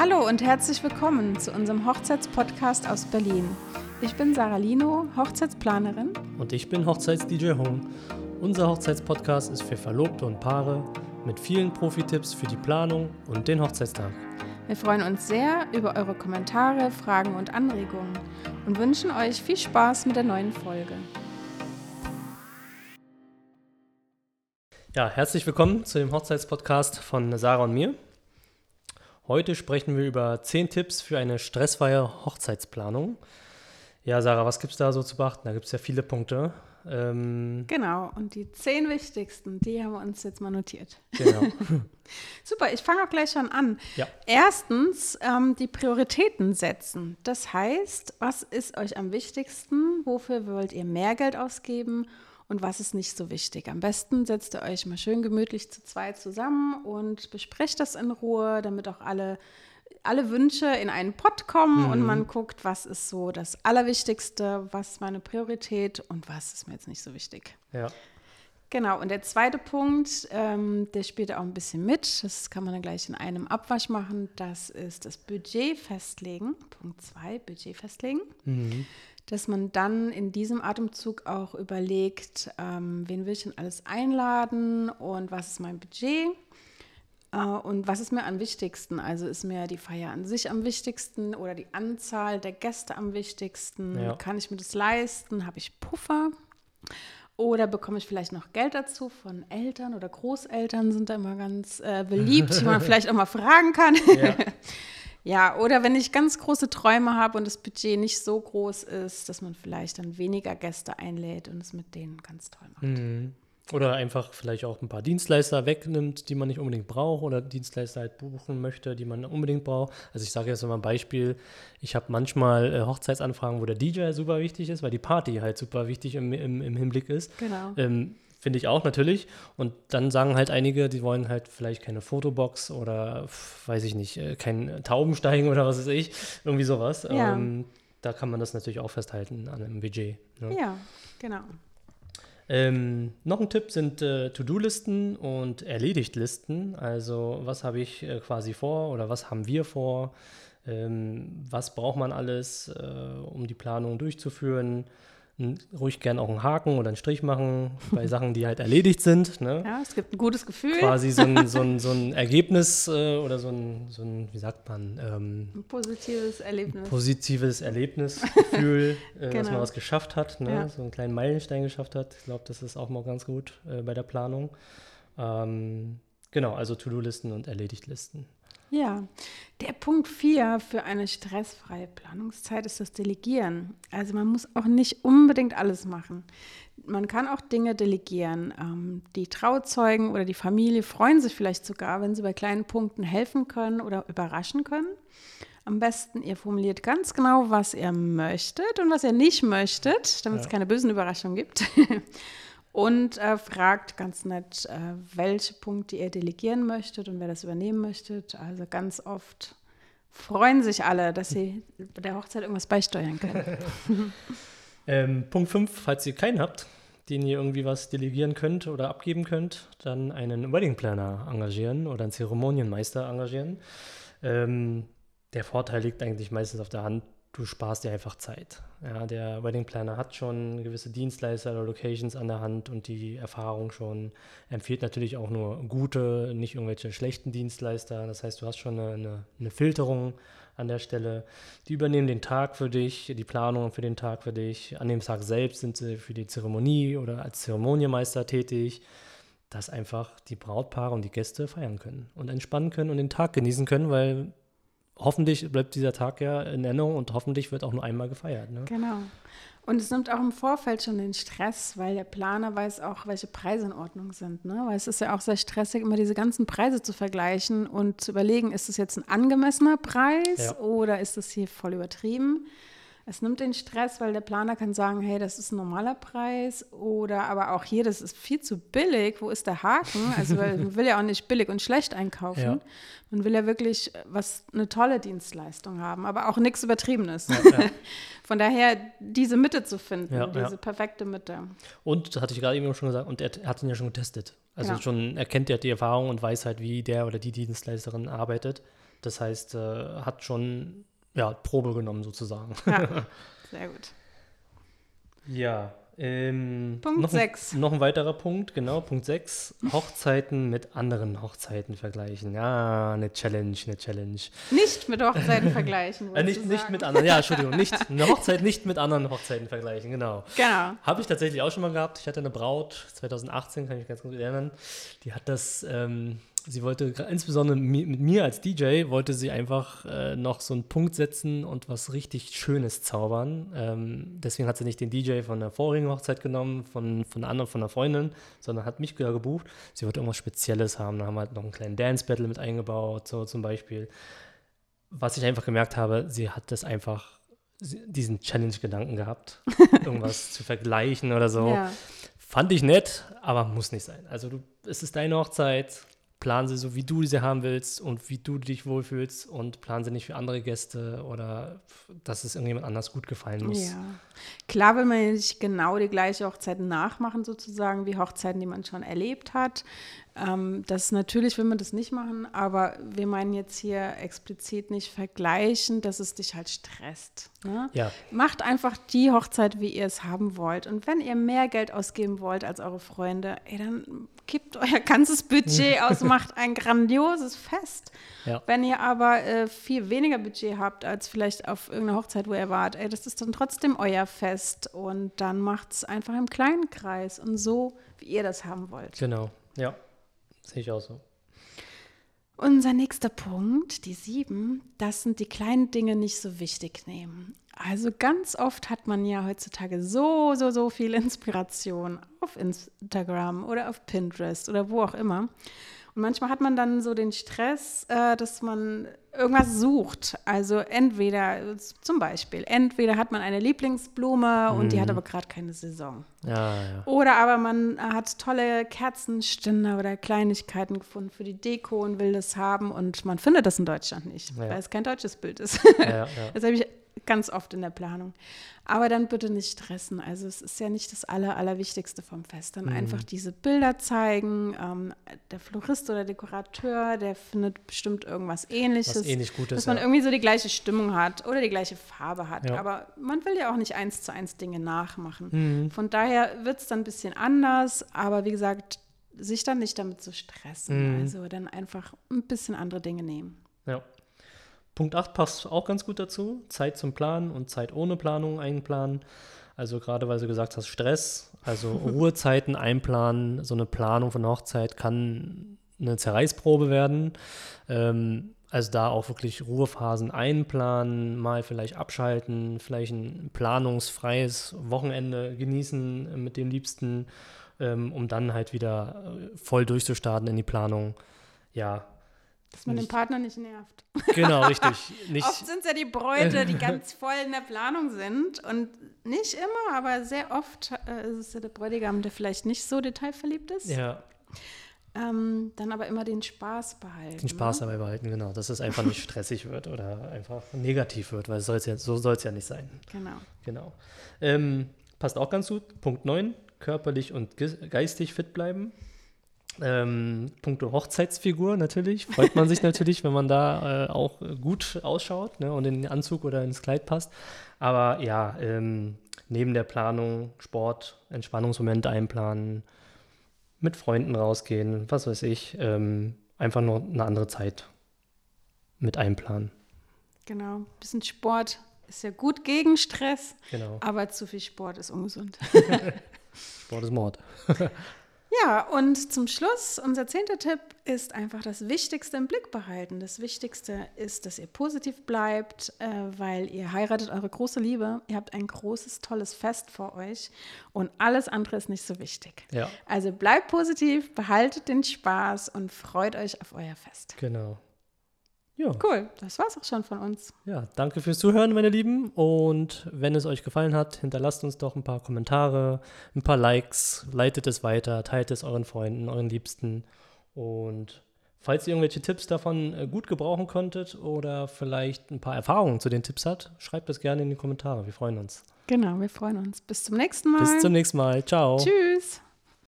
Hallo und herzlich willkommen zu unserem Hochzeitspodcast aus Berlin. Ich bin Sarah Lino, Hochzeitsplanerin. Und ich bin Hochzeits-DJ Home. Unser Hochzeitspodcast ist für Verlobte und Paare mit vielen Profi-Tipps für die Planung und den Hochzeitstag. Wir freuen uns sehr über eure Kommentare, Fragen und Anregungen und wünschen euch viel Spaß mit der neuen Folge. Ja, herzlich willkommen zu dem Hochzeitspodcast von Sarah und mir. Heute sprechen wir über 10 Tipps für eine stressfreie Hochzeitsplanung. Ja, Sarah, was gibt es da so zu beachten? Da gibt es ja viele Punkte. Ähm, genau, und die zehn wichtigsten, die haben wir uns jetzt mal notiert. Genau. Super, ich fange auch gleich schon an. Ja. Erstens, ähm, die Prioritäten setzen. Das heißt, was ist euch am wichtigsten? Wofür wollt ihr mehr Geld ausgeben? Und was ist nicht so wichtig. Am besten setzt ihr euch mal schön gemütlich zu zweit zusammen und besprecht das in Ruhe, damit auch alle, alle Wünsche in einen Pott kommen mhm. und man guckt, was ist so das Allerwichtigste, was ist meine Priorität und was ist mir jetzt nicht so wichtig. Ja. Genau, und der zweite Punkt, ähm, der spielt auch ein bisschen mit. Das kann man dann gleich in einem Abwasch machen. Das ist das Budget festlegen. Punkt zwei, Budget festlegen. Mhm dass man dann in diesem Atemzug auch überlegt, ähm, wen will ich denn alles einladen und was ist mein Budget äh, und was ist mir am wichtigsten. Also ist mir die Feier an sich am wichtigsten oder die Anzahl der Gäste am wichtigsten. Ja. Kann ich mir das leisten? Habe ich Puffer? Oder bekomme ich vielleicht noch Geld dazu von Eltern oder Großeltern sind da immer ganz äh, beliebt, die man vielleicht auch mal fragen kann. Ja. Ja, oder wenn ich ganz große Träume habe und das Budget nicht so groß ist, dass man vielleicht dann weniger Gäste einlädt und es mit denen ganz toll macht. Mhm. Oder einfach vielleicht auch ein paar Dienstleister wegnimmt, die man nicht unbedingt braucht oder Dienstleister halt buchen möchte, die man unbedingt braucht. Also ich sage jetzt mal ein Beispiel, ich habe manchmal äh, Hochzeitsanfragen, wo der DJ super wichtig ist, weil die Party halt super wichtig im, im, im Hinblick ist. Genau. Ähm, Finde ich auch natürlich. Und dann sagen halt einige, die wollen halt vielleicht keine Fotobox oder weiß ich nicht, äh, kein Taubensteigen oder was weiß ich, irgendwie sowas. Ja. Ähm, da kann man das natürlich auch festhalten an einem Budget. Ne? Ja, genau. Ähm, noch ein Tipp sind äh, To-Do-Listen und Erledigt-Listen. Also was habe ich äh, quasi vor oder was haben wir vor? Ähm, was braucht man alles, äh, um die Planung durchzuführen? Ruhig gern auch einen Haken oder einen Strich machen bei Sachen, die halt erledigt sind. Ne? Ja, es gibt ein gutes Gefühl. Quasi so ein, so ein, so ein Ergebnis äh, oder so ein, so ein, wie sagt man? Ähm, ein positives Erlebnis. Positives Erlebnisgefühl, äh, genau. dass man was geschafft hat, ne? Ja. so einen kleinen Meilenstein geschafft hat. Ich glaube, das ist auch mal ganz gut äh, bei der Planung. Ähm, genau, also To-Do-Listen und Erledigt-Listen. Ja, der Punkt 4 für eine stressfreie Planungszeit ist das Delegieren. Also man muss auch nicht unbedingt alles machen. Man kann auch Dinge delegieren. Ähm, die Trauzeugen oder die Familie freuen sich vielleicht sogar, wenn sie bei kleinen Punkten helfen können oder überraschen können. Am besten, ihr formuliert ganz genau, was ihr möchtet und was ihr nicht möchtet, damit ja. es keine bösen Überraschungen gibt. und äh, fragt ganz nett, äh, welche Punkte ihr delegieren möchtet und wer das übernehmen möchtet. Also ganz oft freuen sich alle, dass sie bei der Hochzeit irgendwas beisteuern können. ähm, Punkt 5, falls ihr keinen habt, den ihr irgendwie was delegieren könnt oder abgeben könnt, dann einen Wedding Planner engagieren oder einen Zeremonienmeister engagieren. Ähm, der Vorteil liegt eigentlich meistens auf der Hand, du sparst dir einfach Zeit. Ja, der Wedding Planner hat schon gewisse Dienstleister oder Locations an der Hand und die Erfahrung schon empfiehlt natürlich auch nur gute, nicht irgendwelche schlechten Dienstleister. Das heißt, du hast schon eine, eine, eine Filterung an der Stelle. Die übernehmen den Tag für dich, die Planung für den Tag für dich. An dem Tag selbst sind sie für die Zeremonie oder als Zeremonienmeister tätig dass einfach die Brautpaare und die Gäste feiern können und entspannen können und den Tag genießen können, weil hoffentlich bleibt dieser Tag ja in Erinnerung und hoffentlich wird auch nur einmal gefeiert. Ne? Genau. Und es nimmt auch im Vorfeld schon den Stress, weil der Planer weiß auch, welche Preise in Ordnung sind. Ne? Weil es ist ja auch sehr stressig, immer diese ganzen Preise zu vergleichen und zu überlegen, ist das jetzt ein angemessener Preis ja. oder ist das hier voll übertrieben? Es nimmt den Stress, weil der Planer kann sagen, hey, das ist ein normaler Preis oder aber auch hier, das ist viel zu billig, wo ist der Haken? Also man will ja auch nicht billig und schlecht einkaufen. Ja. Man will ja wirklich was eine tolle Dienstleistung haben, aber auch nichts Übertriebenes. Ja, ja. Von daher diese Mitte zu finden, diese perfekte Mitte. Und, das hatte ich gerade eben schon gesagt, und er hat ihn ja schon getestet. Also schon, er kennt ja die Erfahrung und weiß halt, wie der oder die Dienstleisterin arbeitet. Das heißt, äh, hat schon ja, Probe genommen sozusagen. Ja, sehr gut. ja, ähm, Punkt 6. Noch, noch, ein weiterer Punkt, genau, Punkt 6. Hochzeiten mit anderen Hochzeiten vergleichen. Ja, eine Challenge, eine Challenge. Nicht mit Hochzeiten vergleichen. äh, nicht, nicht mit anderen, ja, Entschuldigung, nicht, eine Hochzeit nicht mit anderen Hochzeiten vergleichen, genau. Genau. Habe ich tatsächlich auch schon mal gehabt. Ich hatte eine Braut, 2018, kann ich mich ganz gut erinnern, die hat das ähm, sie wollte insbesondere mit mir als DJ wollte sie einfach äh, noch so einen Punkt setzen und was richtig Schönes zaubern. Ähm, deswegen hat sie nicht den DJ von der vorigen Hochzeit genommen, von, von einer anderen, von einer Freundin, sondern hat mich da gebucht. Sie wollte irgendwas Spezielles haben. Da haben wir halt noch einen kleinen Dance Battle mit eingebaut, so zum Beispiel. Was ich einfach gemerkt habe, sie hat das einfach diesen Challenge-Gedanken gehabt, irgendwas zu vergleichen oder so. Ja. Fand ich nett, aber muss nicht sein. Also du, es ist deine Hochzeit, plan sie so, wie du sie haben willst und wie du dich wohlfühlst und plan sie nicht für andere Gäste oder dass es irgendjemand anders gut gefallen muss. Ja. Klar will man ja nicht genau die gleiche Hochzeit nachmachen, sozusagen, wie Hochzeiten, die man schon erlebt hat. Ähm, das natürlich will man das nicht machen, aber wir meinen jetzt hier explizit nicht vergleichen, dass es dich halt stresst. Ne? Ja. Macht einfach die Hochzeit, wie ihr es haben wollt. Und wenn ihr mehr Geld ausgeben wollt als eure Freunde, ey, dann kippt euer ganzes Budget aus, macht ein grandioses Fest. Ja. Wenn ihr aber äh, viel weniger Budget habt als vielleicht auf irgendeiner Hochzeit, wo ihr wart, ey, das ist dann trotzdem euer Fest und dann macht es einfach im kleinen Kreis und so, wie ihr das haben wollt. Genau, ja. Sehe ich auch so. Unser nächster Punkt, die sieben, das sind die kleinen Dinge nicht so wichtig nehmen. Also ganz oft hat man ja heutzutage so, so, so viel Inspiration auf Instagram oder auf Pinterest oder wo auch immer. Und manchmal hat man dann so den Stress, äh, dass man irgendwas sucht. Also entweder, zum Beispiel, entweder hat man eine Lieblingsblume mhm. und die hat mhm. aber gerade keine Saison. Ja, ja. Oder aber man hat tolle Kerzenständer oder Kleinigkeiten gefunden für die Deko und will das haben und man findet das in Deutschland nicht, ja. weil es kein deutsches Bild ist. das habe ich ganz oft in der Planung. Aber dann bitte nicht stressen. Also es ist ja nicht das Aller, Allerwichtigste vom Fest. Dann mhm. einfach diese Bilder zeigen. Ähm, der Florist oder Dekorateur, der findet bestimmt irgendwas Ähnliches. Was ähnlich Gutes, dass man ja. irgendwie so die gleiche Stimmung hat oder die gleiche Farbe hat. Ja. Aber man will ja auch nicht eins zu eins Dinge nachmachen. Mhm. Von daher wird es dann ein bisschen anders. Aber wie gesagt, sich dann nicht damit zu stressen. Mhm. Also dann einfach ein bisschen andere Dinge nehmen. Ja. Punkt 8 passt auch ganz gut dazu. Zeit zum Planen und Zeit ohne Planung einplanen. Also gerade weil du gesagt hast, Stress, also Ruhezeiten einplanen, so eine Planung von Hochzeit kann eine Zerreißprobe werden. Ähm, also da auch wirklich Ruhephasen einplanen, mal vielleicht abschalten, vielleicht ein planungsfreies Wochenende genießen mit dem Liebsten, ähm, um dann halt wieder äh, voll durchzustarten in die Planung. Ja, dass man nicht, den Partner nicht nervt. Genau, richtig. Nicht, oft sind es ja die Bräute, die ganz voll in der Planung sind. Und nicht immer, aber sehr oft äh, ist es ja der Bräutigam, der vielleicht nicht so detailverliebt ist. Ja. Ähm, dann aber immer den Spaß behalten. Den Spaß ne? dabei behalten, genau. Dass es einfach nicht stressig wird oder einfach negativ wird, weil ja, so soll es ja nicht sein. Genau. Genau. Ähm, passt auch ganz gut. Punkt 9. Körperlich und geistig fit bleiben. Ähm, Punkte Hochzeitsfigur natürlich. Freut man sich natürlich, wenn man da äh, auch gut ausschaut ne, und in den Anzug oder ins Kleid passt. Aber ja, ähm, neben der Planung Sport, Entspannungsmomente einplanen, mit Freunden rausgehen, was weiß ich, ähm, einfach nur eine andere Zeit mit einplanen. Genau, ein bisschen Sport ist ja gut gegen Stress, genau. aber zu viel Sport ist ungesund. Sport ist Mord. Ja, und zum Schluss, unser zehnter Tipp ist einfach das Wichtigste im Blick behalten. Das Wichtigste ist, dass ihr positiv bleibt, äh, weil ihr heiratet eure große Liebe. Ihr habt ein großes, tolles Fest vor euch und alles andere ist nicht so wichtig. Ja. Also bleibt positiv, behaltet den Spaß und freut euch auf euer Fest. Genau. Ja. Cool, das war's auch schon von uns. Ja, danke fürs Zuhören, meine Lieben. Und wenn es euch gefallen hat, hinterlasst uns doch ein paar Kommentare, ein paar Likes, leitet es weiter, teilt es euren Freunden, euren Liebsten. Und falls ihr irgendwelche Tipps davon äh, gut gebrauchen konntet oder vielleicht ein paar Erfahrungen zu den Tipps habt, schreibt das gerne in die Kommentare. Wir freuen uns. Genau, wir freuen uns. Bis zum nächsten Mal. Bis zum nächsten Mal. Ciao. Tschüss.